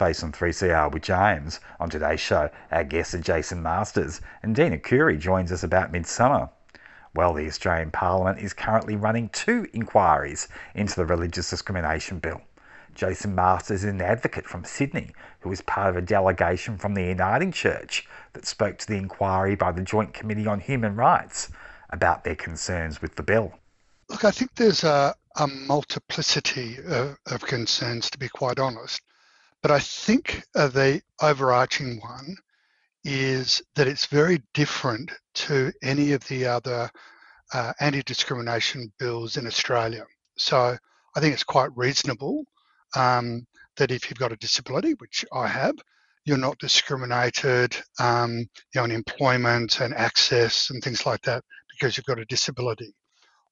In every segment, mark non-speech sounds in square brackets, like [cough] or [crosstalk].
Face on 3CR with James. On today's show, our guests are Jason Masters and Dean Arcuri joins us about Midsumma. Well, the Australian Parliament is currently running two inquiries into the Religious Discrimination Bill. Jason Masters is an advocate from Sydney who is part of a delegation from the Uniting Church that spoke to the inquiry by the Joint Committee on Human Rights about their concerns with the bill. Look, I think there's a, a multiplicity of, of concerns, to be quite honest. But I think uh, the overarching one is that it's very different to any of the other uh, anti discrimination bills in Australia. So I think it's quite reasonable um, that if you've got a disability, which I have, you're not discriminated um, you know, in employment and access and things like that because you've got a disability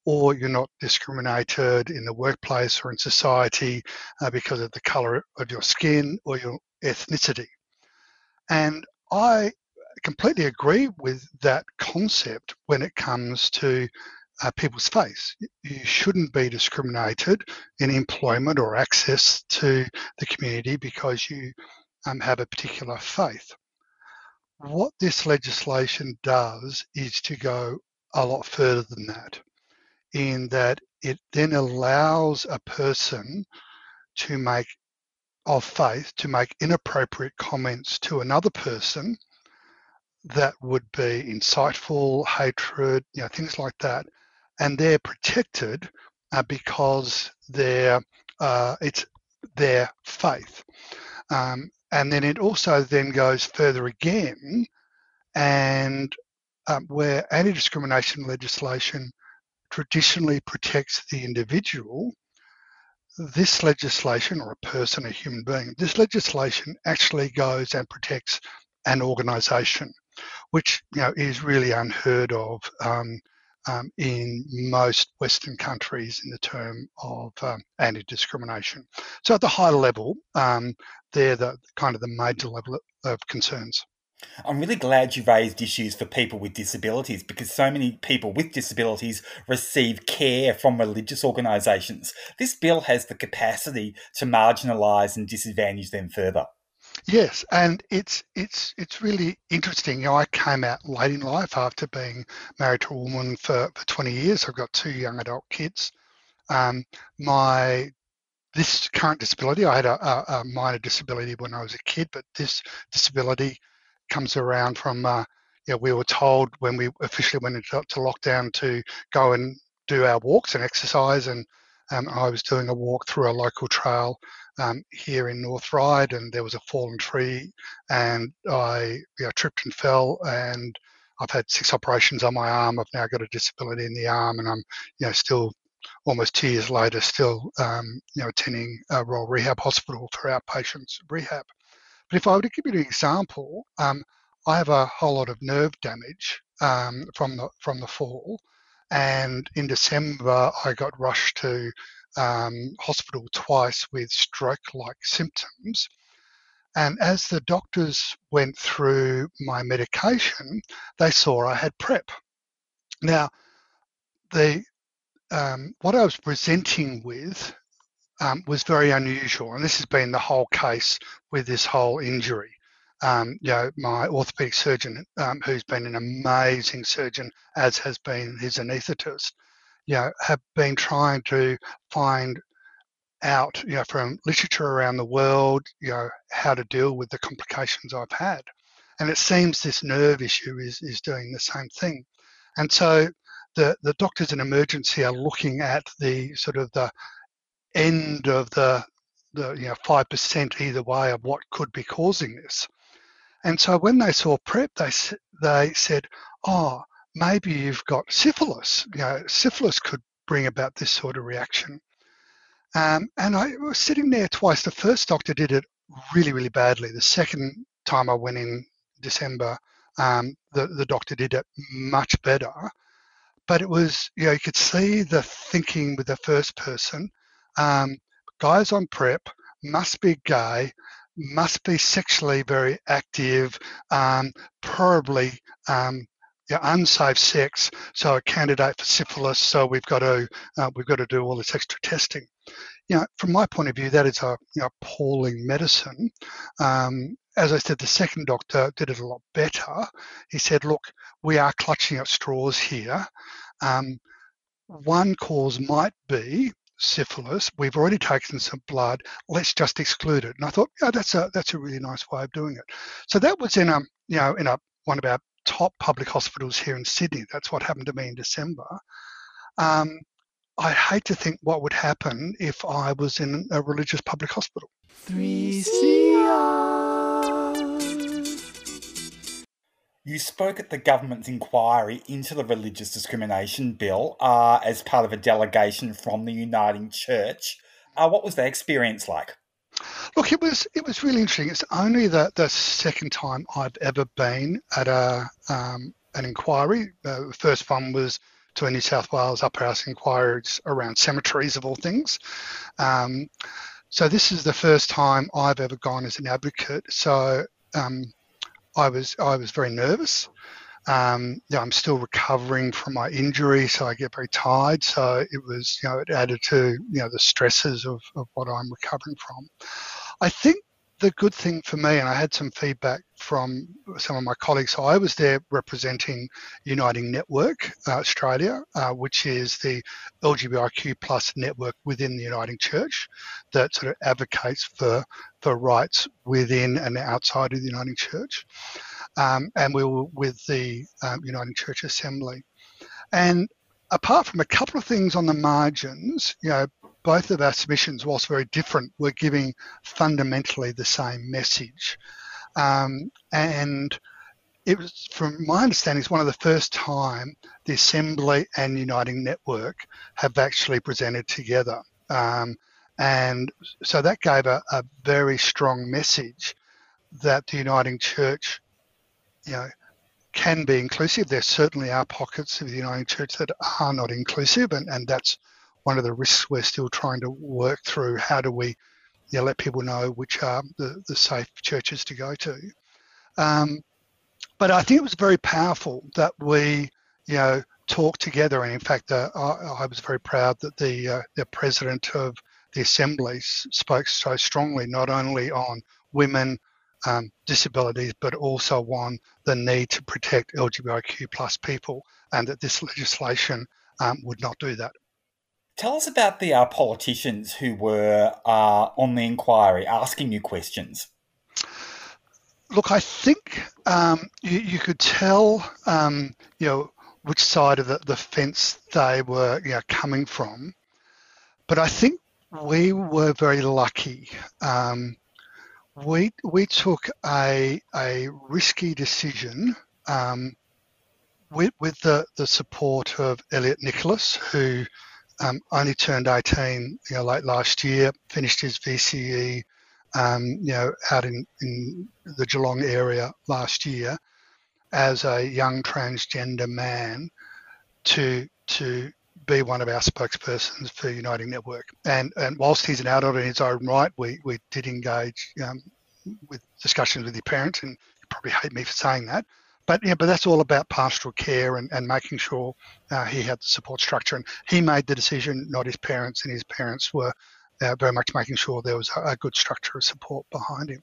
or you're not discriminated in the workplace or in society uh, because of the color of your skin or your ethnicity. And I completely agree with that concept when it comes to uh, people's faith. You shouldn't be discriminated in employment or access to the community because you um, have a particular faith. What this legislation does is to go a lot further than that in that it then allows a person to make of faith to make inappropriate comments to another person that would be insightful, hatred, you know, things like that, and they're protected uh, because they're uh, it's their faith. Um, and then it also then goes further again, and um, where anti-discrimination legislation traditionally protects the individual, this legislation, or a person, a human being, this legislation actually goes and protects an organisation, which you know is really unheard of um, um, in most Western countries in the term of um, anti-discrimination. So at the high level, um, they're the kind of the major level of concerns. I'm really glad you raised issues for people with disabilities because so many people with disabilities receive care from religious organisations. This bill has the capacity to marginalise and disadvantage them further. Yes, and it's it's it's really interesting. You know, I came out late in life after being married to a woman for, for 20 years. I've got two young adult kids. Um, my this current disability, I had a, a, a minor disability when I was a kid, but this disability comes around from, uh, you know, we were told when we officially went into to lockdown to go and do our walks and exercise. And um, I was doing a walk through a local trail um, here in North Ryde, and there was a fallen tree, and I you know, tripped and fell, and I've had six operations on my arm. I've now got a disability in the arm, and I'm you know still almost two years later still um, you know attending a Royal Rehab Hospital for outpatients rehab. But if I were to give you an example, um, I have a whole lot of nerve damage um, from the from the fall, and in December I got rushed to um, hospital twice with stroke-like symptoms. And as the doctors went through my medication, they saw I had PrEP. Now, the um, what I was presenting with um, was very unusual, and this has been the whole case with this whole injury. um, you know, my orthopedic surgeon, um, who's been an amazing surgeon, as has been his anaesthetist, you know, have been trying to find out, you know, from literature around the world, you know, how to deal with the complications I've had. And it seems this nerve issue is, is doing the same thing. And so the, the doctors in emergency are looking at the sort of the end of the, the you know, 5% either way of what could be causing this. And so when they saw PrEP, they, they said, oh, maybe you've got syphilis. You know, syphilis could bring about this sort of reaction. Um, and I was sitting there twice. The first doctor did it really, really badly. The second time I went in December, um, the, the doctor did it much better. But it was, you know, you could see the thinking with the first person. Um, guys on PrEP must be gay, must be sexually very active, um, probably um, yeah, unsafe sex, so a candidate for syphilis. So we've got to uh, we've got to do all this extra testing. You know, from my point of view, that is a you know, appalling medicine. Um, as I said, the second doctor did it a lot better. He said, "Look, we are clutching at straws here. Um, one cause might be syphilis. We've already taken some blood. Let's just exclude it." And I thought, yeah, that's a that's a really nice way of doing it. So that was in a you know in a one of our top public hospitals here in Sydney. That's what happened to me in December. Um, I hate to think what would happen if I was in a religious public hospital. 3CR. You spoke at the government's inquiry into the religious discrimination bill uh, as part of a delegation from the Uniting Church. Uh, what was that experience like? Look, it was it was really interesting. It's only the, the second time I've ever been at a um, an inquiry. The first one was to a New South Wales Upper House inquiry around cemeteries of all things. Um, so this is the first time I've ever gone as an advocate. So um, I was I was very nervous. Um, I'm still recovering from my injury, so I get very tired. So it was, you know, it added to, you know, the stresses of, of what I'm recovering from. I think the good thing for me, and I had some feedback from some of my colleagues. So I was there representing Uniting Network uh, Australia, uh, which is the LGBTIQ plus network within the Uniting Church that sort of advocates for for rights within and outside of the Uniting Church um, and we were with the um, Uniting Church Assembly. And apart from a couple of things on the margins, you know, both of our submissions, whilst very different, were giving fundamentally the same message. Um, and it was, from my understanding, it's one of the first time the Assembly and Uniting Network have actually presented together. Um, and so that gave a, a very strong message that the Uniting Church you know, can be inclusive. There certainly are pockets of the Uniting Church that are not inclusive, and, and that's one of the risks we're still trying to work through. How do we you know, let people know which are the, the safe churches to go to? Um, but I think it was very powerful that we, you know, talked together. And in fact, uh, I, I, was very proud that the uh, the president of the assembly spoke so strongly, not only on women, um, disabilities, but also on the need to protect LGBTQ plus people, and that this legislation um, would not do that. Tell us about the uh, politicians who were uh, on the inquiry asking you questions. Look, I think um, you, you, could tell, um, you know, which side of the, the fence they were you know, coming from, but I think we were very lucky. Um, we we took a a risky decision um, with with the the support of Elliot Nicholas, who um, only turned 18, you know, late last year, finished his VCE, um, you know, out in in the Geelong area last year, as a young transgender man, to to be one of our spokespersons for Uniting Network. And and whilst he's an adult in his own right, we, we did engage um, with discussions with your parents, and you probably hate me for saying that. But yeah, but that's all about pastoral care and, and making sure uh, he had the support structure. And he made the decision, not his parents, and his parents were uh, very much making sure there was a, a good structure of support behind him.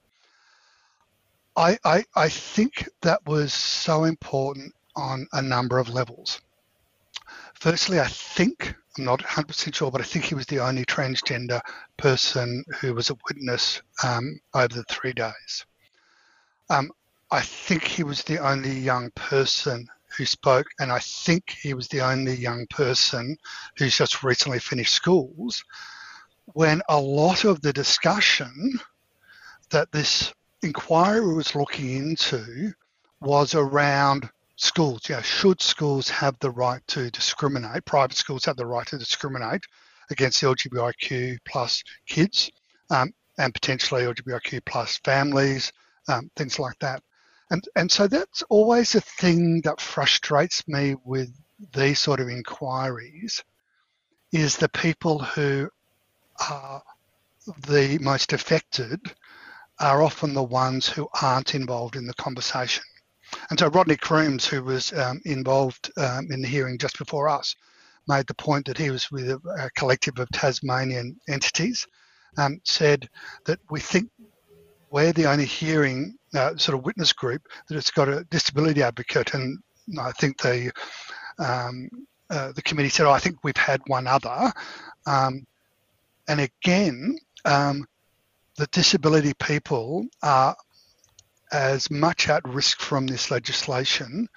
I, I, I think that was so important on a number of levels. Firstly, I think, I'm not 100% sure, but I think he was the only transgender person who was a witness um, over the three days. Um, I think he was the only young person who spoke, and I think he was the only young person who's just recently finished schools. When a lot of the discussion that this inquiry was looking into was around schools. You know, should schools have the right to discriminate? Private schools have the right to discriminate against LGBTIQ plus kids um, and potentially LGBTIQ plus families, um, things like that. And and so that's always a thing that frustrates me with these sort of inquiries, is the people who are the most affected are often the ones who aren't involved in the conversation. And so Rodney Crooms, who was um, involved um, in the hearing just before us, made the point that he was with a, a collective of Tasmanian entities, um, said that we think we're the only hearing uh, sort of witness group that it's got a disability advocate, and I think the um, uh, the committee said, oh, I think we've had one other, um, and again, um, the disability people are as much at risk from this legislation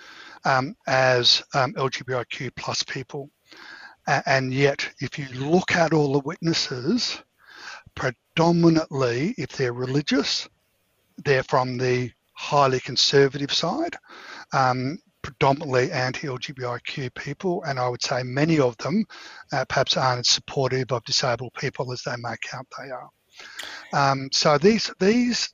um, as um, LGBTIQ plus people. and yet, if you look at all the witnesses, predominantly, if they're religious, they're from the highly conservative side, um, predominantly anti-LGBTIQ people, and I would say many of them uh, perhaps aren't as supportive of disabled people as they make out they are. Um, so these these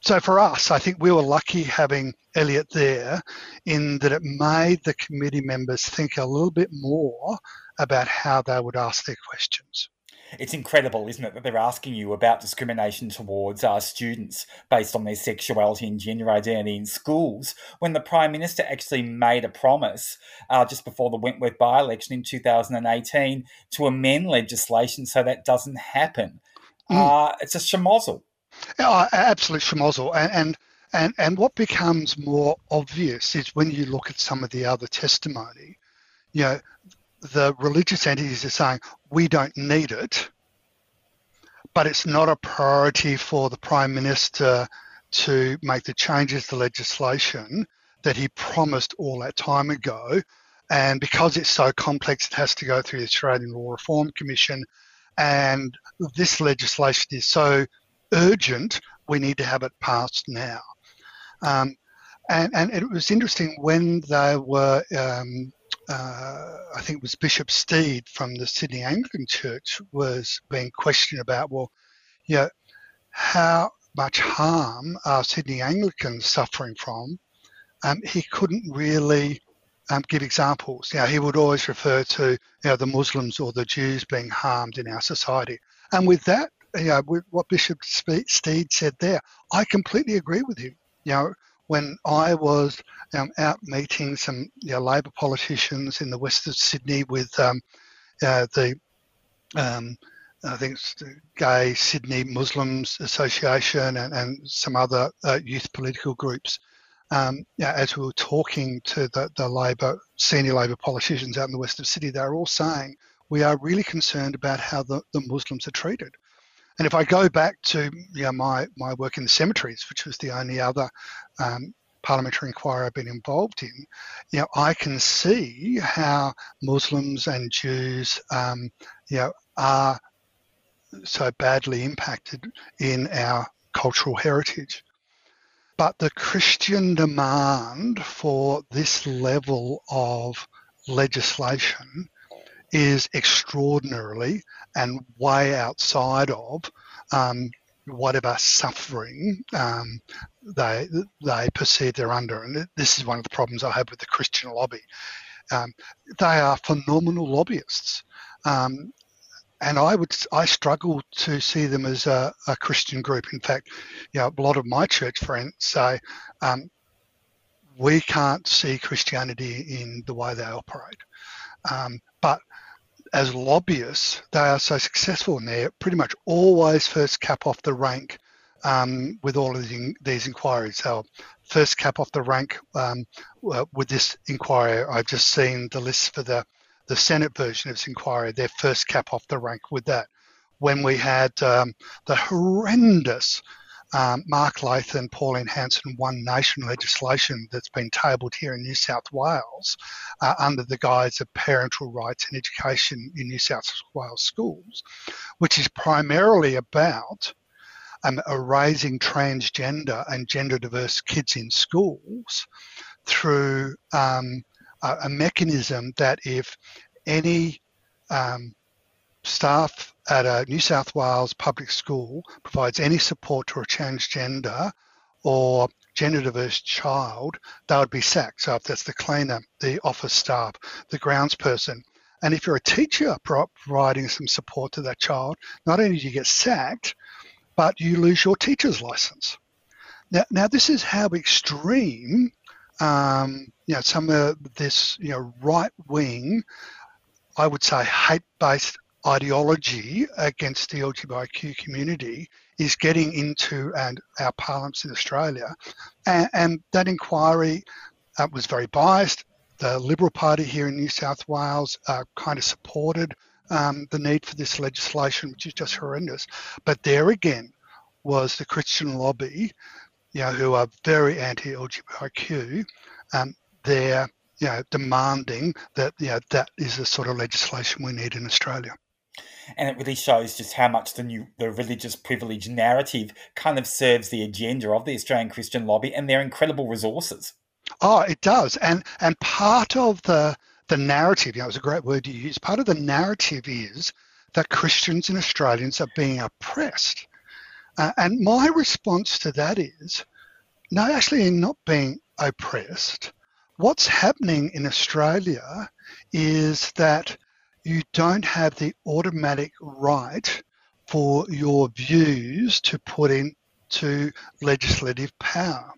so for us, I think we were lucky having Elliot there in that it made the committee members think a little bit more about how they would ask their questions. It's incredible, isn't it, that they're asking you about discrimination towards our students based on their sexuality and gender identity in schools when the Prime Minister actually made a promise uh, just before the Wentworth by election in 2018 to amend legislation so that doesn't happen. Mm. Uh, it's a schmozzle. Oh, absolute schmozzle. And, and and and what becomes more obvious is when you look at some of the other testimony. You know, the religious entities are saying we don't need it, but it's not a priority for the prime minister to make the changes to legislation that he promised all that time ago. And because it's so complex, it has to go through the Australian Law Reform Commission. And this legislation is so urgent, we need to have it passed now. Um, and, and it was interesting when they were, um, uh, I think it was Bishop Stead from the Sydney Anglican Church was being questioned about, well, you know, how much harm are Sydney Anglicans suffering from? Um, he couldn't really um, give examples. You know, he would always refer to you know, the Muslims or the Jews being harmed in our society. And with that, you know, with what Bishop Stead said there, I completely agree with him. You know, when I was um, out meeting some you know, Labor politicians in the west of Sydney with um, uh, the, um, I think it's the Gay Sydney Muslims Association and, and some other uh, youth political groups, um, as we were talking to the, the Labor, senior Labor politicians out in the west of Sydney, they were all saying, we are really concerned about how the, the Muslims are treated. And if I go back to you know, my, my work in the cemeteries, which was the only other um, parliamentary inquiry I've been involved in, you know, I can see how Muslims and Jews, um, you know, are so badly impacted in our cultural heritage. But the Christian demand for this level of legislation is extraordinarily and way outside of um, whatever suffering um, they they perceive they're under. And this is one of the problems I have with the Christian lobby. Um, they are phenomenal lobbyists. Um, and I would I struggle to see them as a, a, Christian group. In fact, you know, a lot of my church friends say um, we can't see Christianity in the way they operate. Um, but as lobbyists, they are so successful and they're pretty much always first cap off the rank um, with all of the, these inquiries. So first cap off the rank um, with this inquiry. I've just seen the list for the, the Senate version of this inquiry, They're first cap off the rank with that. When we had um, the horrendous um, Mark Latham, Pauline Hanson One Nation legislation that's been tabled here in New South Wales uh, under the guise of parental rights and education in New South Wales schools, which is primarily about um, transgender and gender diverse kids in schools through um, a, a, mechanism that if any um, staff at a New South Wales public school provides any support to a transgender or gender diverse child, they would be sacked. So if that's the cleaner, the office staff, the grounds person. And if you're a teacher providing some support to that child, not only do you get sacked, but you lose your teacher's license. Now, now this is how extreme, um, you know, some of this, you know, right wing, I would say hate-based ideology against the LGBTQ community is getting into and our parliaments in Australia. And, and that inquiry uh, was very biased. The Liberal Party here in New South Wales uh, kind of supported um, the need for this legislation, which is just horrendous. But there again was the Christian lobby, you know, who are very anti-LGBTQ. Um, they're you know, demanding that you know, that is the sort of legislation we need in Australia and it really shows just how much the new the religious privilege narrative kind of serves the agenda of the Australian Christian lobby and their incredible resources. Oh, it does, and and part of the the narrative, you know, it's a great word you use. Part of the narrative is that Christians and Australians are being oppressed, uh, and my response to that is, no, actually, not being oppressed. What's happening in Australia is that you don't have the automatic right for your views to put into legislative power.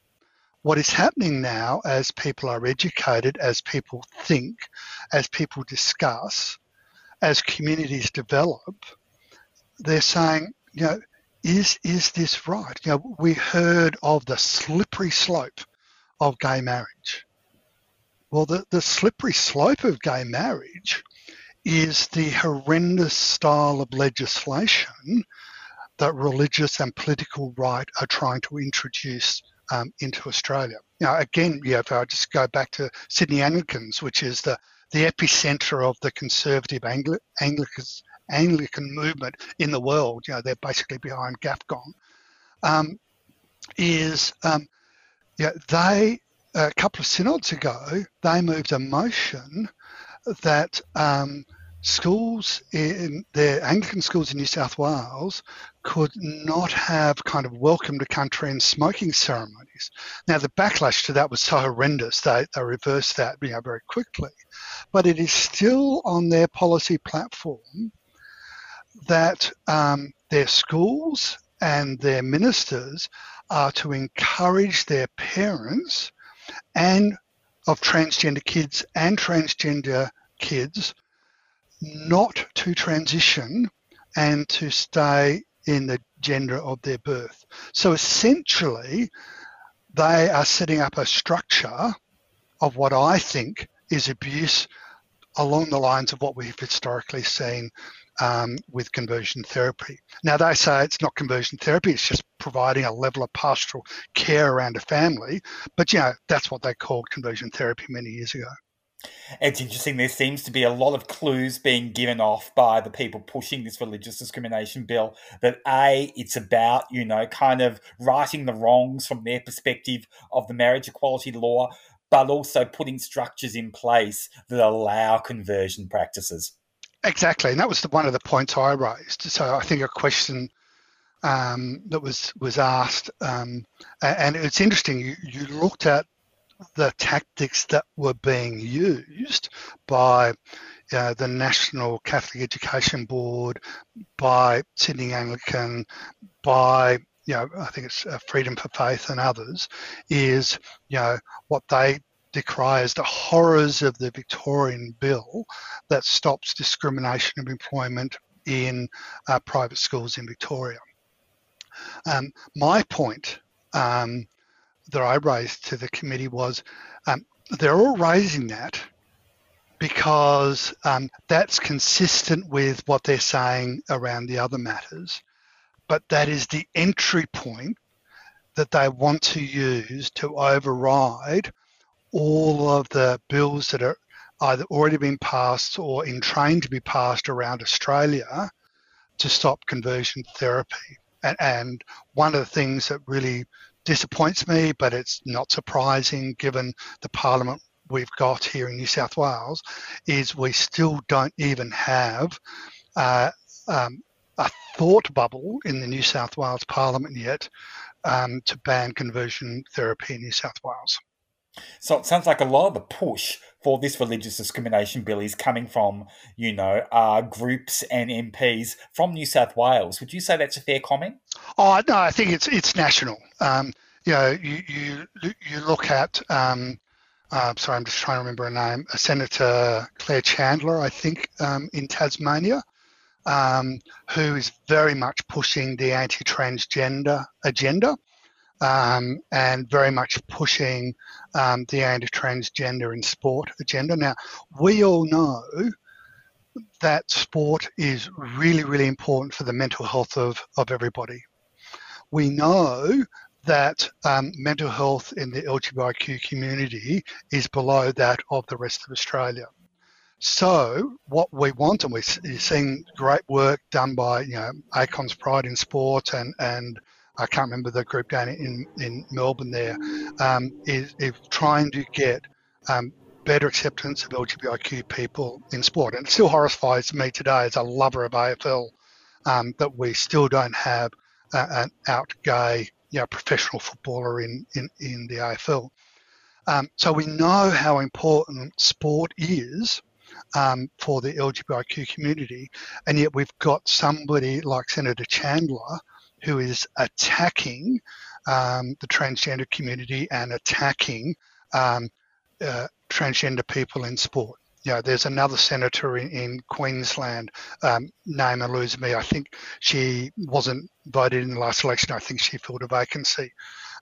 What is happening now as people are educated, as people think, as people discuss, as communities develop, they're saying, you know, is is this right? You know, we heard of the slippery slope of gay marriage. Well, the, the slippery slope of gay marriage is the horrendous style of legislation that religious and political right are trying to introduce um, into Australia. Now, again, yeah, if I just go back to Sydney Anglicans, which is the, the epicenter of the conservative Angli- Anglican movement in the world, you know, they're basically behind GAFCON, um, is um, yeah, they, a couple of synods ago, they moved a motion that um, schools in the Anglican schools in New South Wales could not have kind of welcome to country and smoking ceremonies. Now the backlash to that was so horrendous they, they reversed that you know, very quickly. But it is still on their policy platform that um, their schools and their ministers are to encourage their parents and of transgender kids and transgender kids not to transition and to stay in the gender of their birth. So essentially, they are setting up a structure of what I think is abuse along the lines of what we've historically seen um, with conversion therapy. Now, they say it's not conversion therapy, it's just providing a level of pastoral care around a family. But, you know, that's what they called conversion therapy many years ago. It's interesting. There seems to be a lot of clues being given off by the people pushing this religious discrimination bill that A, it's about, you know, kind of righting the wrongs from their perspective of the marriage equality law, but also putting structures in place that allow conversion practices. Exactly. And that was the, one of the points I raised. So I think a question um, that was was asked, um, and it's interesting. You, you looked at the tactics that were being used by uh, the National Catholic Education Board, by Sydney Anglican, by you know I think it's uh, Freedom for Faith and others, is you know what they decry as the horrors of the Victorian bill that stops discrimination of employment in uh, private schools in Victoria. Um, my point um, that I raised to the committee was um, they're all raising that because um, that's consistent with what they're saying around the other matters. But that is the entry point that they want to use to override all of the bills that are either already been passed or in train to be passed around Australia to stop conversion therapy. And, and one of the things that really disappoints me, but it's not surprising given the parliament we've got here in New South Wales, is we still don't even have uh, um, a thought bubble in the New South Wales Parliament yet um, to ban conversion therapy in New South Wales. So it sounds like a lot of the push for this religious discrimination bill is coming from, you know, uh, groups and MPs from New South Wales. Would you say that's a fair comment? Oh no, I think it's it's national. Um, you know, you you you look at. Um, uh, sorry, I'm just trying to remember her name. Senator Claire Chandler, I think, um, in Tasmania, um, who is very much pushing the anti-transgender agenda um, and very much pushing um, the anti-transgender in sport agenda. Now, we all know that sport is really, really important for the mental health of, of everybody. We know that um, mental health in the LGBTQ community is below that of the rest of Australia. So what we want, and we're seeing great work done by you know ACON's Pride in Sport and and I can't remember the group down in, in Melbourne there, um, is, is trying to get um, better acceptance of LGBTQ people in sport. And it still horrifies me today as a lover of AFL um, that we still don't have an out gay you know, professional footballer in, in, in the AFL. Um, so we know how important sport is um, for the LGBTQ community, and yet we've got somebody like Senator Chandler who is attacking um, the transgender community and attacking um, uh, transgender people in sport. Know, there's another senator in, in Queensland, um, name eludes me. I think she wasn't voted in the last election. I think she filled a vacancy.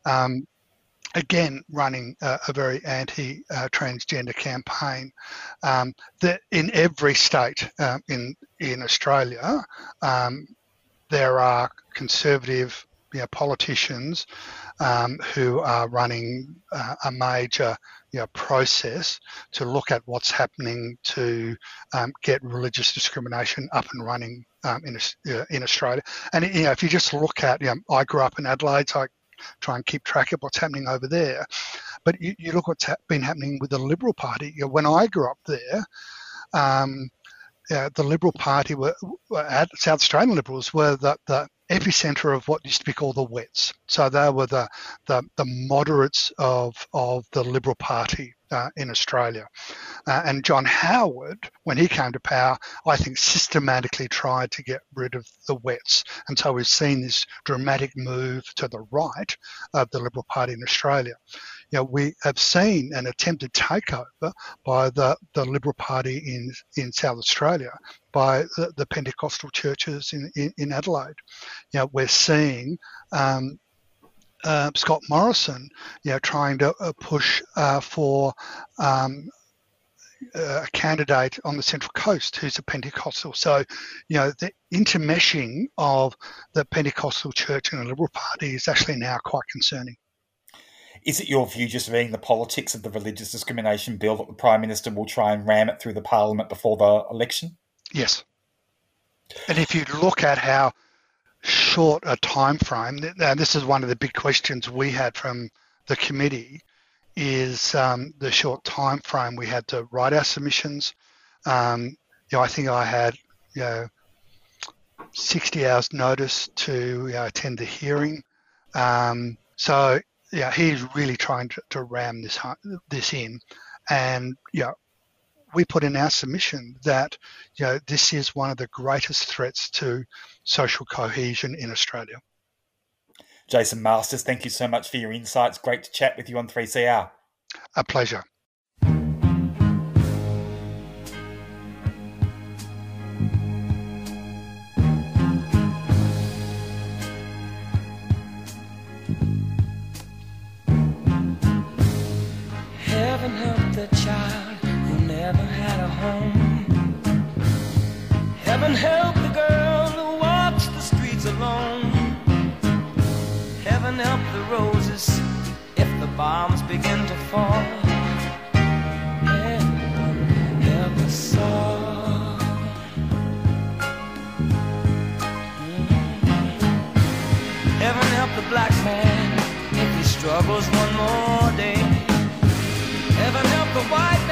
Um, again, running a, a very anti-transgender uh, campaign. Um, that in every state uh, in in Australia, um, there are conservative you know, politicians um, who are running uh, a major you know, process to look at what's happening to um, get religious discrimination up and running um, in, uh, in Australia. And you know, if you just look at, you know, I grew up in Adelaide, so I try and keep track of what's happening over there. But you, you look what's ha- been happening with the Liberal Party. You know, when I grew up there, um, uh, the Liberal Party were, were, South Australian Liberals were the, the epicenter of what used to be called the Wets. So they were the the, the moderates of of the Liberal Party uh, in Australia. Uh, and John Howard, when he came to power, I think systematically tried to get rid of the Wets. And so we've seen this dramatic move to the right of the Liberal Party in Australia you know, we have seen an attempted takeover by the, the Liberal Party in, in South Australia by the, the Pentecostal churches in, in, in, Adelaide. You know, we're seeing um, uh, Scott Morrison, you know, trying to uh, push uh, for um, a candidate on the Central Coast who's a Pentecostal. So, you know, the intermeshing of the Pentecostal church and the Liberal Party is actually now quite concerning. Is it your view, just reading the politics of the religious discrimination bill, that the Prime Minister will try and ram it through the Parliament before the election? Yes. And if you look at how short a time frame, and this is one of the big questions we had from the committee, is um, the short time frame we had to write our submissions. Um, you know, I think I had you know 60 hours notice to you know, attend the hearing. Um, so yeah, he's really trying to, to ram this this in, and yeah, we put in our submission that you know this is one of the greatest threats to social cohesion in Australia. Jason Masters, thank you so much for your insights. Great to chat with you on 3CR. A pleasure. bombs begin to fall. Heaven ever saw. Heaven help the black man if he struggles one more day. Heaven help the white.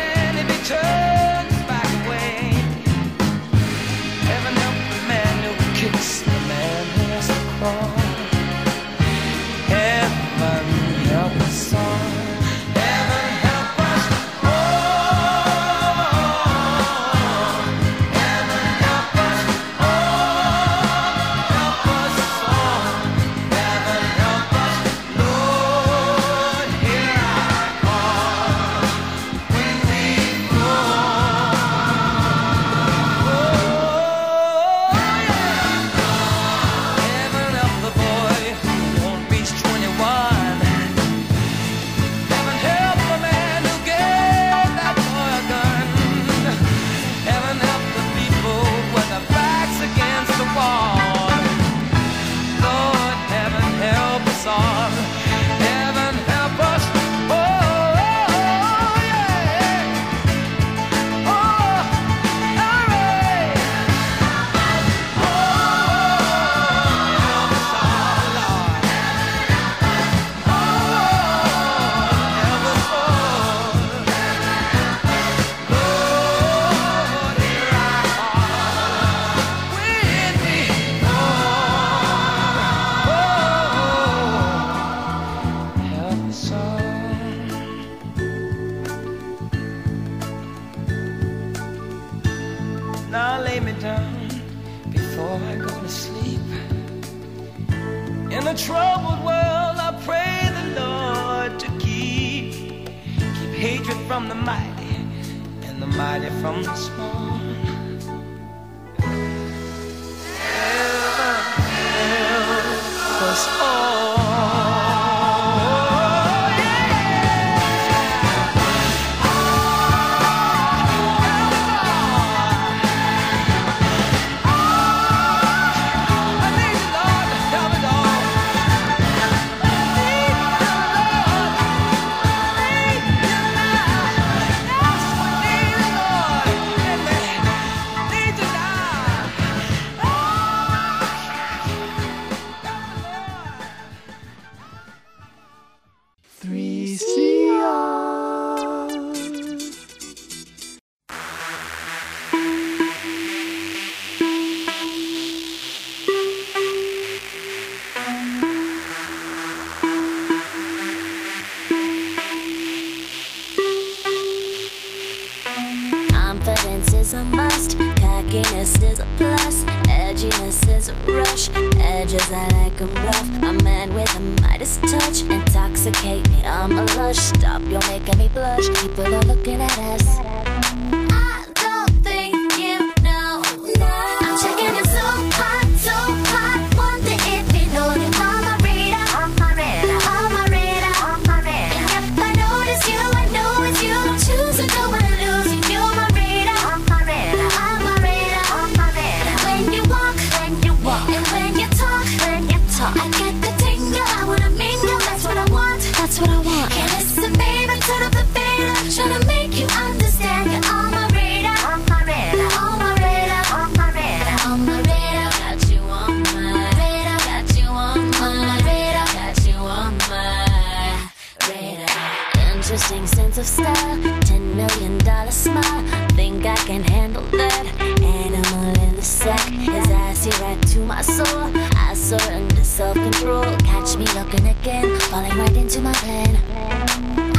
falling right into my plan.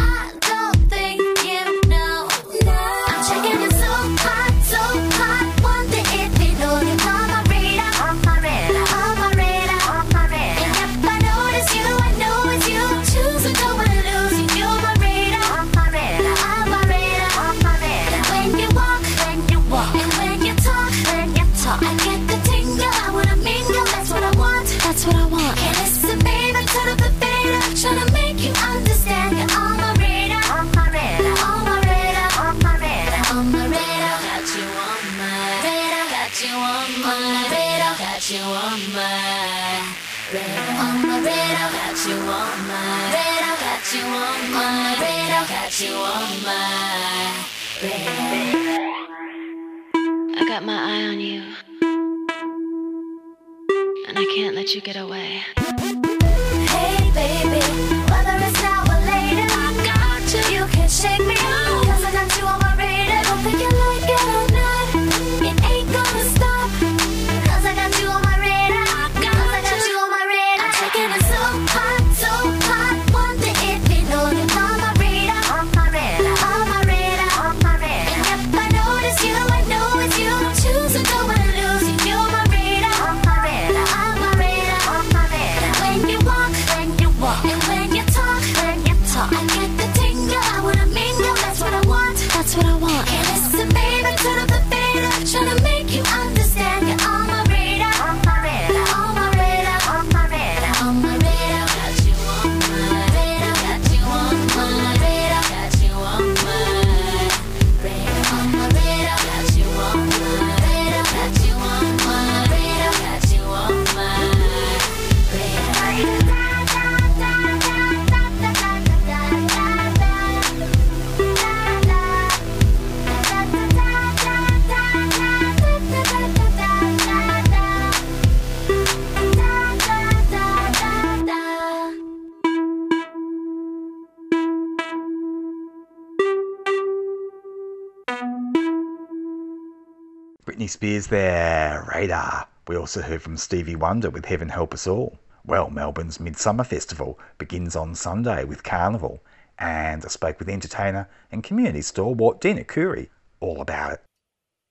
Britney Spears there, Radar. We also heard from Stevie Wonder with Heaven Help Us All. Well, Melbourne's Midsumma Festival begins on Sunday with Carnival, and I spoke with entertainer and community stalwart Dean Arcuri all about it.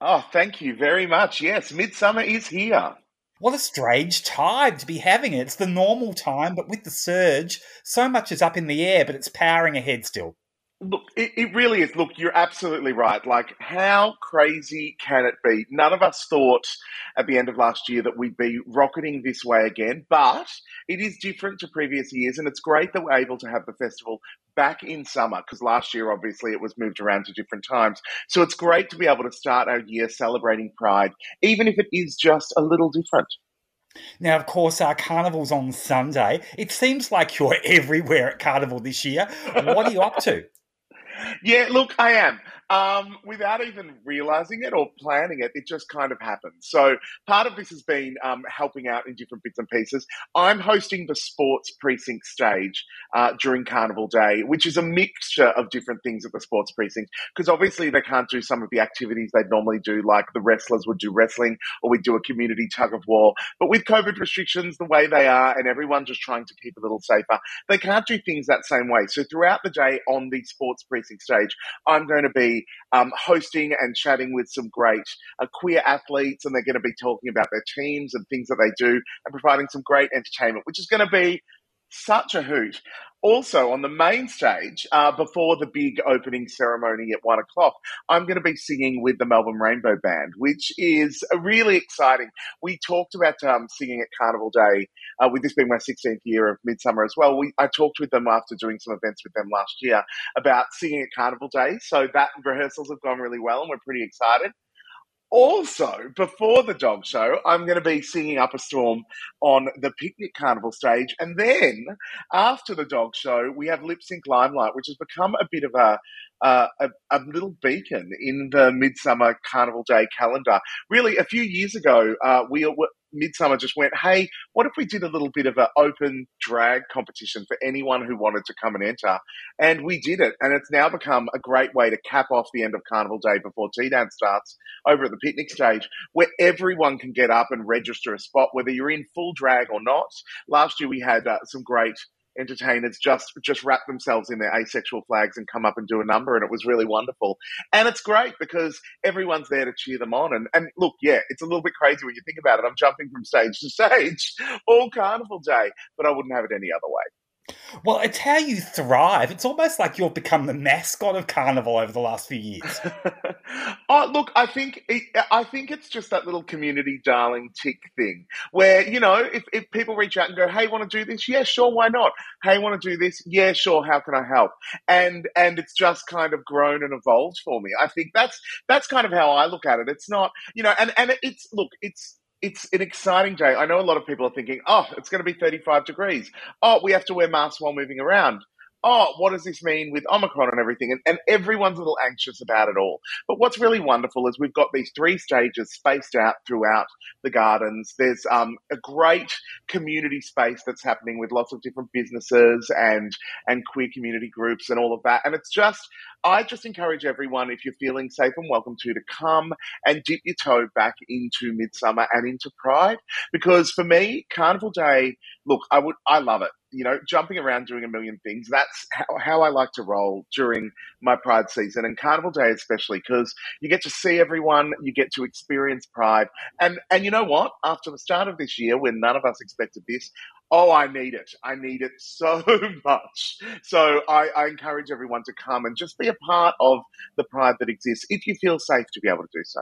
Oh, thank you very much. Yes, Midsumma is here. What a strange time to be having it. It's the normal time, but with the surge, so much is up in the air, but it's powering ahead still. Look, it, it really is. Look, you're absolutely right. Like, how crazy can it be? None of us thought at the end of last year that we'd be rocketing this way again, but it is different to previous years, and it's great that we're able to have the festival back in summer because last year, obviously, it was moved around to different times. So it's great to be able to start our year celebrating Pride, even if it is just a little different. Now, of course, our carnival's on Sunday. It seems like you're [laughs] everywhere at Carnival this year. What are you up to? Yeah, look, I am. Um, without even realizing it or planning it, it just kind of happens. So part of this has been um, helping out in different bits and pieces. I'm hosting the sports precinct stage uh, during Carnival Day, which is a mixture of different things at the sports precinct. Because obviously they can't do some of the activities they'd normally do, like the wrestlers would do wrestling or we'd do a community tug of war. But with COVID restrictions the way they are, and everyone just trying to keep a little safer, they can't do things that same way. So throughout the day on the sports precinct stage, I'm going to be um, hosting and chatting with some great uh, queer athletes, and they're going to be talking about their teams and things that they do, and providing some great entertainment, which is going to be such a hoot. Also, on the main stage, uh, before the big opening ceremony at one o'clock, I'm going to be singing with the Melbourne Rainbow Band, which is uh, really exciting. We talked about um, singing at Carnival Day, uh, with this being my 16th year of Midsumma as well. We, I talked with them after doing some events with them last year about singing at Carnival Day. So that rehearsals have gone really well, and we're pretty excited. Also, before the dog show, I'm going to be singing Up a Storm on the Picnic Carnival stage. And then after the dog show, we have Lip Sync Limelight, which has become a bit of a, uh, a, a little beacon in the Midsumma Carnival Day calendar. Really, a few years ago, uh, we Midsumma just went, hey, what if we did a little bit of an open drag competition for anyone who wanted to come and enter? And we did it. And it's now become a great way to cap off the end of Carnival Day before Tea Dance starts over at the picnic stage, where everyone can get up and register a spot, whether you're in full drag or not. Last year we had uh, some great entertainers just just wrap themselves in their asexual flags and come up and do a number and it was really wonderful. And it's great because everyone's there to cheer them on. And and look yeah it's a little bit crazy when you think about it. I'm jumping from stage to stage [laughs] all carnival day but i wouldn't have it any other way Well, it's how you thrive. It's almost like you've become the mascot of Carnival over the last few years. [laughs] oh, look, I think it, I think it's just that little community darling tick thing where you know if, if people reach out and go, "Hey, want to do this? Yeah, sure, why not? Hey, want to do this? Yeah, sure. How can I help?" And and it's just kind of grown and evolved for me. I think that's that's kind of how I look at it. It's not you know, and and it's look, it's it's an exciting day. I know a lot of people are thinking, oh, it's going to be 35 degrees. Oh, we have to wear masks while moving around oh, what does this mean with Omicron and everything? And, and everyone's a little anxious about it all. But what's really wonderful is we've got these three stages spaced out throughout the gardens. There's um, a great community space that's happening with lots of different businesses and and queer community groups and all of that. And it's just, I just encourage everyone, if you're feeling safe and welcome to, to come and dip your toe back into Midsumma and into Pride. Because for me, Carnival Day, look, I would, I love it you know, jumping around doing a million things. That's how, how I like to roll during my Pride season and Carnival Day, especially because you get to see everyone, you get to experience Pride. And, and you know what? After the start of this year, when none of us expected this, oh, I need it. I need it so [laughs] much. So I, I encourage everyone to come and just be a part of the Pride that exists if you feel safe to be able to do so.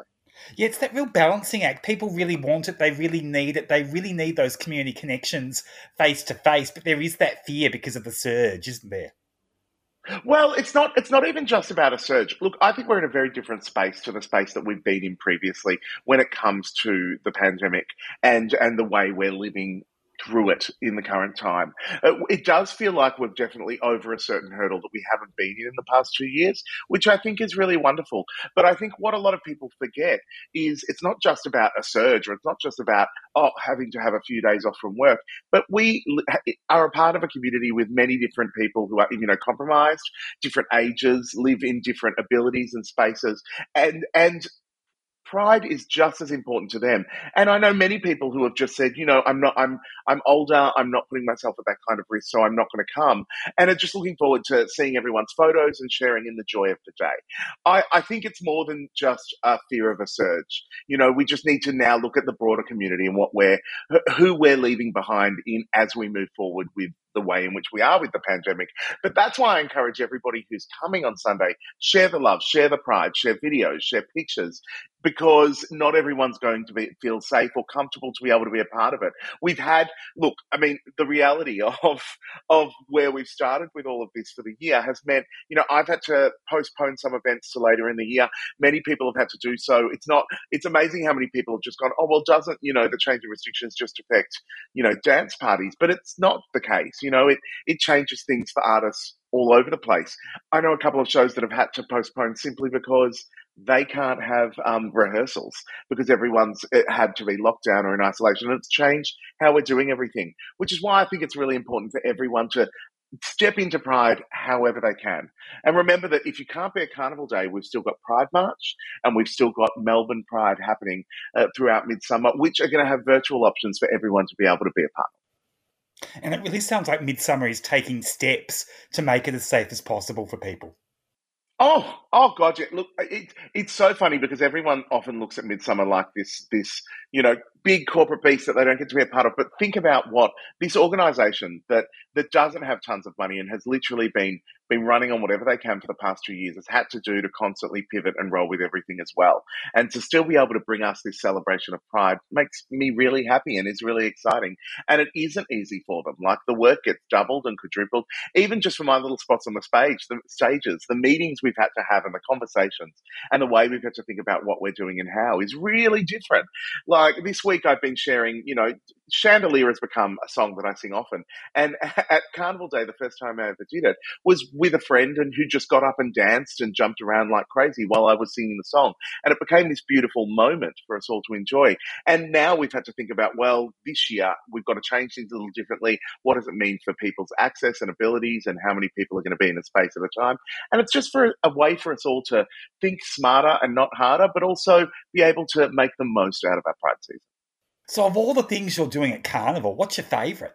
Yeah, it's that real balancing act. People really want it. They really need it. They really need those community connections face to face. But there is that fear because of the surge, isn't there? Well, it's not. It's not even just about a surge. Look, I think we're in a very different space to the space that we've been in previously when it comes to the pandemic and and the way we're living through it in the current time. It does feel like we're definitely over a certain hurdle that we haven't been in in the past two years, which I think is really wonderful. But I think what a lot of people forget is it's not just about a surge or it's not just about, oh, having to have a few days off from work, but we are a part of a community with many different people who are immunocompromised, different ages, live in different abilities and spaces. And, and pride is just as important to them. And I know many people who have just said, you know, I'm not, I'm, I'm older, I'm not putting myself at that kind of risk, so I'm not going to come, and are just looking forward to seeing everyone's photos and sharing in the joy of the day. I, I think it's more than just a fear of a surge. You know, we just need to now look at the broader community and what we're, who we're leaving behind in as we move forward with the way in which we are with the pandemic. But that's why I encourage everybody who's coming on Sunday, share the love, share the pride, share videos, share pictures, because not everyone's going to be, feel safe or comfortable to be able to be a part of it. We've had, look, I mean, the reality [laughs] of, of where we've started with all of this for the year has meant, you know, I've had to postpone some events to later in the year. Many people have had to do so. It's not, it's amazing how many people have just gone, oh, well, doesn't, you know, the change in restrictions just affect, you know, dance parties? But it's not the case. You know, it, it changes things for artists all over the place. I know a couple of shows that have had to postpone simply because they can't have um, rehearsals because everyone's had to be locked down or in isolation. And it's changed how we're doing everything, which is why I think it's really important for everyone to step into Pride however they can. And remember that if you can't be a Carnival Day, we've still got Pride March and we've still got Melbourne Pride happening uh, throughout Midsumma, which are going to have virtual options for everyone to be able to be a part of. And it really sounds like Midsumma is taking steps to make it as safe as possible for people. Oh, oh God! Yeah. Look, it, it's so funny because everyone often looks at Midsumma like this, this you know, big corporate beast that they don't get to be a part of. But think about what this organisation that that doesn't have tons of money and has literally been been running on whatever they can for the past two years has had to do to constantly pivot and roll with everything as well. And to still be able to bring us this celebration of pride makes me really happy and is really exciting. And it isn't easy for them. Like the work gets doubled and quadrupled, even just for my little spots on the stage, the stages, the meetings we've had to have and the conversations and the way we've had to think about what we're doing and how is really different. Like this week I've been sharing, you know, Chandelier has become a song that I sing often. And [laughs] at Carnival Day, the first time I ever did it was with a friend and who just got up and danced and jumped around like crazy while I was singing the song. And it became this beautiful moment for us all to enjoy. And now we've had to think about, well, this year we've got to change things a little differently. What does it mean for people's access and abilities and how many people are going to be in a space at a time? And it's just for a way for us all to think smarter and not harder, but also be able to make the most out of our Pride season. So, of all the things you're doing at Carnival, what's your favourite?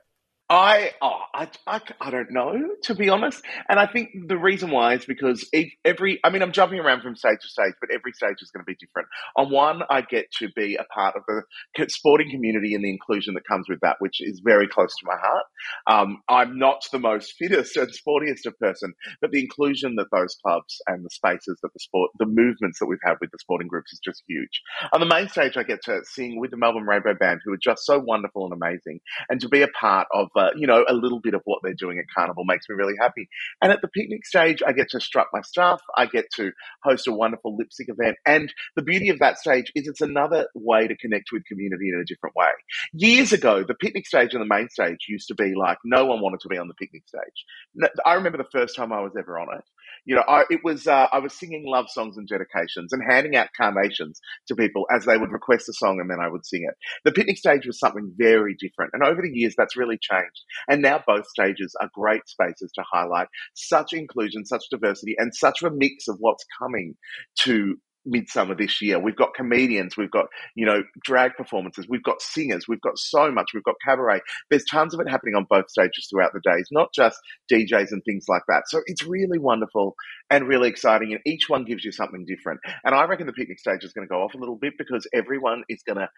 I, oh, I, I, I, don't know, to be honest. And I think the reason why is because every, I mean, I'm jumping around from stage to stage, but every stage is going to be different. On one, I get to be a part of the sporting community and the inclusion that comes with that, which is very close to my heart. Um, I'm not the most fittest and sportiest of person, but the inclusion that those clubs and the spaces that the sport, the movements that we've had with the sporting groups is just huge. On the main stage, I get to sing with the Melbourne Rainbow Band, who are just so wonderful and amazing, and to be a part of uh, you know, a little bit of what they're doing at Carnival makes me really happy. And at the picnic stage, I get to strut my stuff. I get to host a wonderful lip sync event. And the beauty of that stage is it's another way to connect with community in a different way. Years ago, the picnic stage and the main stage used to be like no one wanted to be on the picnic stage. I remember the first time I was ever on it. You know, I, it was uh, I was singing love songs and dedications and handing out carnations to people as they would request a song and then I would sing it. The picnic stage was something very different, and over the years that's really changed. And now both stages are great spaces to highlight such inclusion, such diversity, and such a mix of what's coming to Midsumma this year. We've got comedians, we've got, you know, drag performances, we've got singers, we've got so much, we've got cabaret. There's tons of it happening on both stages throughout the days, not just DJs and things like that. So it's really wonderful and really exciting, and each one gives you something different. And I reckon the picnic stage is going to go off a little bit because everyone is going to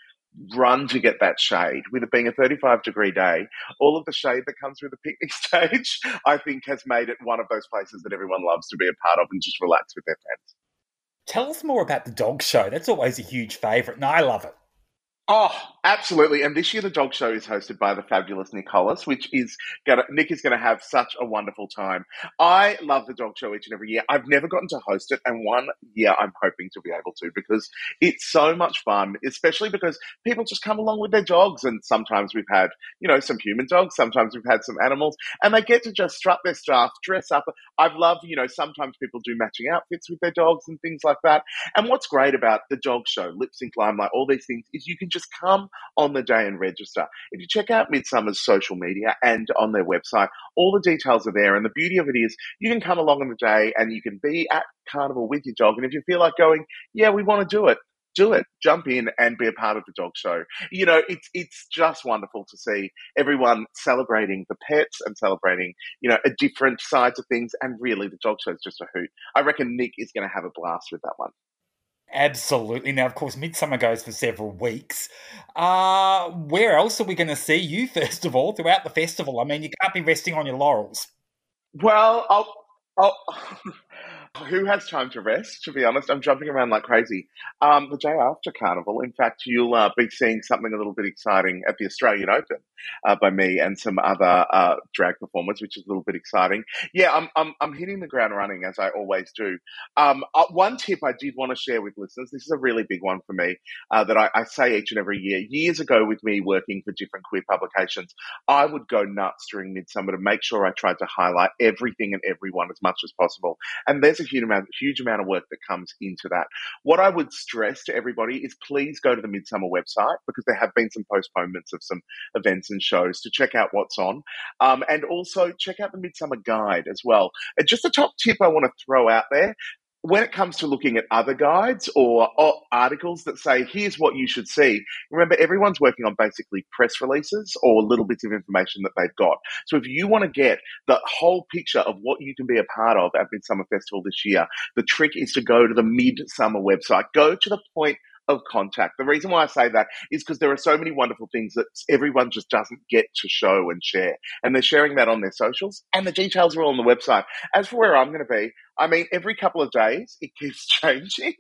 run to get that shade. With it being a 35 degree day, all of the shade that comes through the picnic [laughs] stage, I think, has made it one of those places that everyone loves to be a part of and just relax with their friends. Tell us more about the dog show. That's always a huge favourite, and I love it. Oh, absolutely. And this year the dog show is hosted by the fabulous Nick Hollis, which is gonna Nick is gonna have such a wonderful time. I love the dog show each and every year. I've never gotten to host it, and one year I'm hoping to be able to because it's so much fun, especially because people just come along with their dogs and sometimes we've had, you know, some human dogs, sometimes we've had some animals, and they get to just strut their stuff, dress up. I've loved, you know, sometimes people do matching outfits with their dogs and things like that. And what's great about the dog show, lip sync limelight, all these things is you can just come on the day and register. If you check out Midsumma's social media and on their website, all the details are there. And the beauty of it is you can come along on the day and you can be at Carnival with your dog. And if you feel like going, yeah, we want to do it, do it. Jump in and be a part of the dog show. You know, it's it's just wonderful to see everyone celebrating the pets and celebrating, you know, a different sides of things. And really, the dog show is just a hoot. I reckon Nick is going to have a blast with that one. Absolutely. Now, of course, Midsumma goes for several weeks. Uh, where else are we going to see you, [laughs] first of all, throughout the festival? I mean, you can't be resting on your laurels. Well, I'll, I'll who has time to rest? To be honest, I'm jumping around like crazy. Um, the day after Carnival, in fact, you'll uh, be seeing something a little bit exciting at the Australian Open uh, by me and some other uh, drag performers, which is a little bit exciting. Yeah, I'm, I'm, I'm hitting the ground running as I always do. Um, uh, one tip I did want to share with listeners this is a really big one for me uh, that I, I say each and every year. Years ago, with me working for different queer publications, I would go nuts during Midsumma to make sure I tried to highlight everything and everyone as much as possible. And there's a huge amount, huge amount of work that comes into that. What I would stress to everybody is please go to the Midsumma website because there have been some postponements of some events and shows to check out what's on. Um, and also check out the Midsumma Guide as well. And just a top tip I want to throw out there when it comes to looking at other guides or, or, articles that say, here's what you should see, remember everyone's working on basically press releases or little bits of information that they've got. So if you want to get the whole picture of what you can be a part of at Midsumma Festival this year, the trick is to go to the Midsumma website. Go to the point of contact. The reason why I say that is because there are so many wonderful things that everyone just doesn't get to show and share. And they're sharing that on their socials, and the details are all on the website. As for where I'm going to be, I mean, every couple of days it keeps [laughs] changing.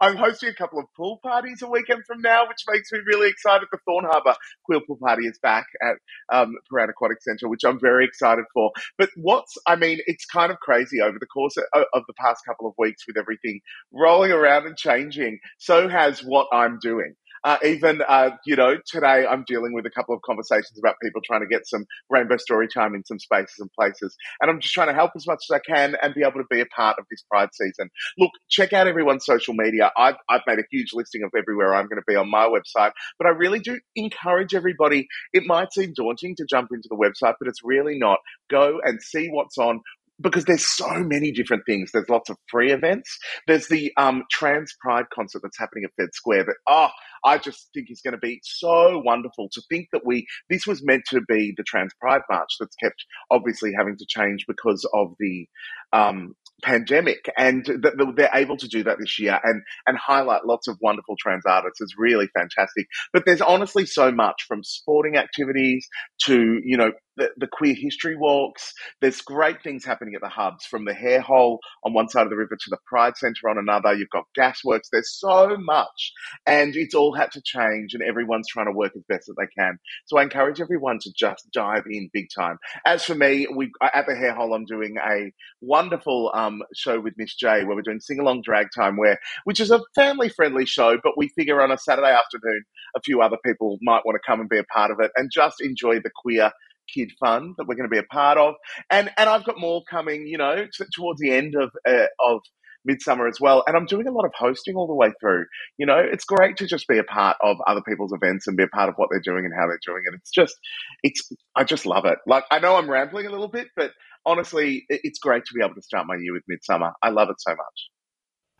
I'm hosting a couple of pool parties a weekend from now, which makes me really excited. The Thorn Harbour Quill Pool Party is back at um, Prahran Aquatic Centre, which I'm very excited for. But what's, I mean, it's kind of crazy over the course of, of the past couple of weeks with everything rolling around and changing. So has what I'm doing. Uh, even, uh, you know, today I'm dealing with a couple of conversations about people trying to get some rainbow story time in some spaces and places. And I'm just trying to help as much as I can and be able to be a part of this Pride season. Look, check out everyone's social media. I've, I've made a huge listing of everywhere I'm going to be on my website, but I really do encourage everybody. It might seem daunting to jump into the website, but it's really not. Go and see what's on because there's so many different things. There's lots of free events. There's the um, Trans Pride concert that's happening at Fed Square that, oh, I just think is going to be so wonderful to think that we, this was meant to be the Trans Pride March that's kept obviously having to change because of the um, pandemic. And that they're able to do that this year and, and highlight lots of wonderful trans artists is really fantastic. But there's honestly so much from sporting activities to, you know, the, the queer history walks. There's great things happening at the hubs from the hair hole on one side of the river to the Pride Centre on another. You've got gasworks. There's so much. And it's all had to change, and everyone's trying to work as best as they can. So I encourage everyone to just dive in big time. As for me, we at the hair hole, I'm doing a wonderful um, show with Miss J where we're doing sing along drag time, where which is a family friendly show, but we figure on a Saturday afternoon, a few other people might want to come and be a part of it and just enjoy the queer kid fun that we're going to be a part of. And and I've got more coming, you know, t- towards the end of uh, of Midsumma as well. And I'm doing a lot of hosting all the way through. You know, it's great to just be a part of other people's events and be a part of what they're doing and how they're doing it. It's just, it's, I just love it. Like, I know I'm rambling a little bit, but honestly, it's great to be able to start my year with Midsumma. I love it so much.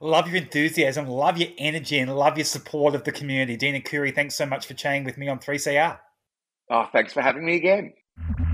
Love your enthusiasm, love your energy, and love your support of the community. Dean Arcuri, thanks so much for chatting with me on 3CR. Oh, thanks for having me again you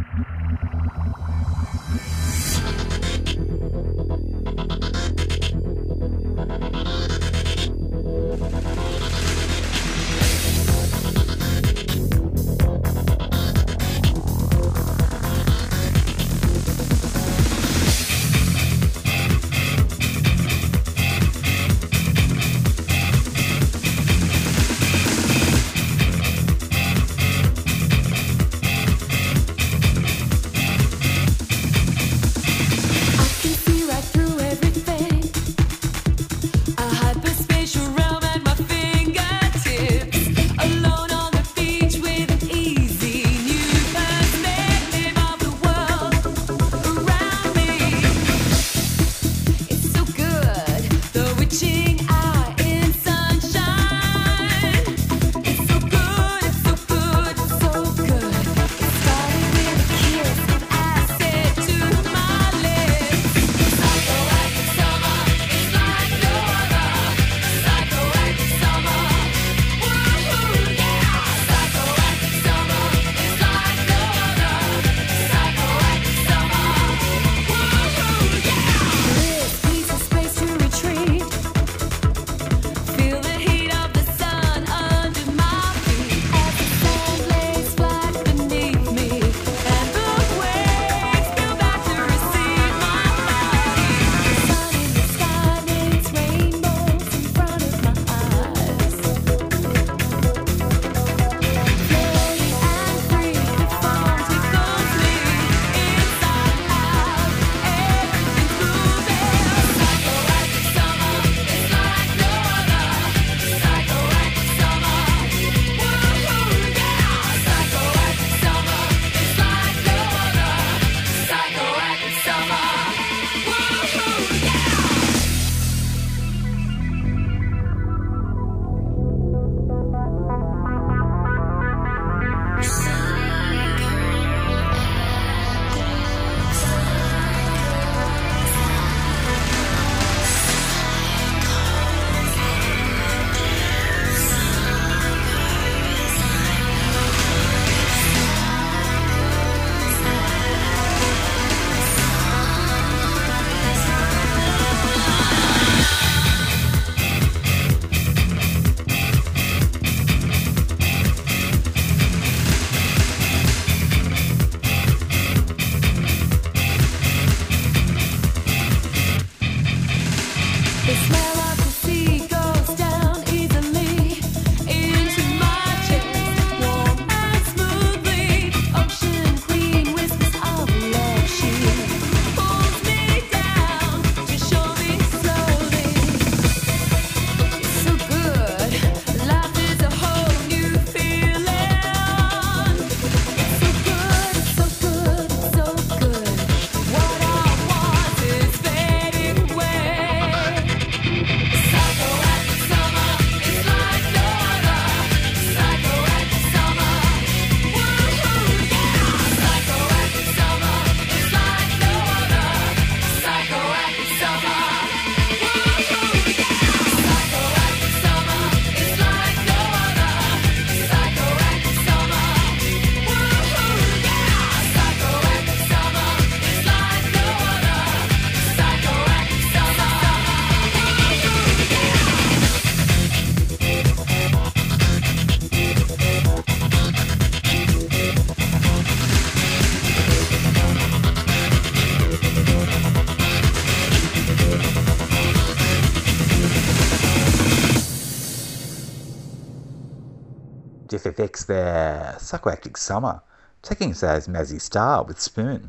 FFX their Psychoactic Summer, taking us as Mazzy Star with Spoon.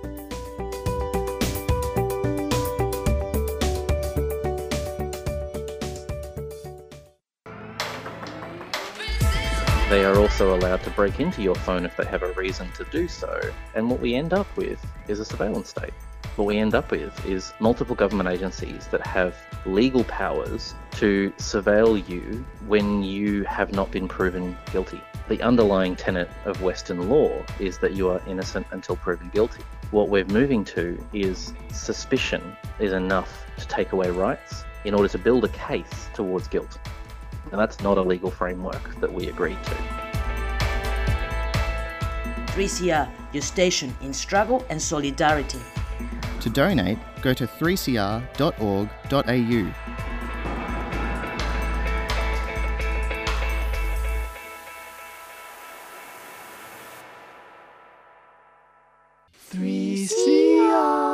Also allowed to break into your phone if they have a reason to do so. And what we end up with is a surveillance state. What we end up with is multiple government agencies that have legal powers to surveil you when you have not been proven guilty. The underlying tenet of Western law is that you are innocent until proven guilty. What we're moving to is suspicion is enough to take away rights in order to build a case towards guilt. And that's not a legal framework that we agreed to. 3CR, your station in struggle and solidarity. To donate, go to 3cr.org.au. Three CR.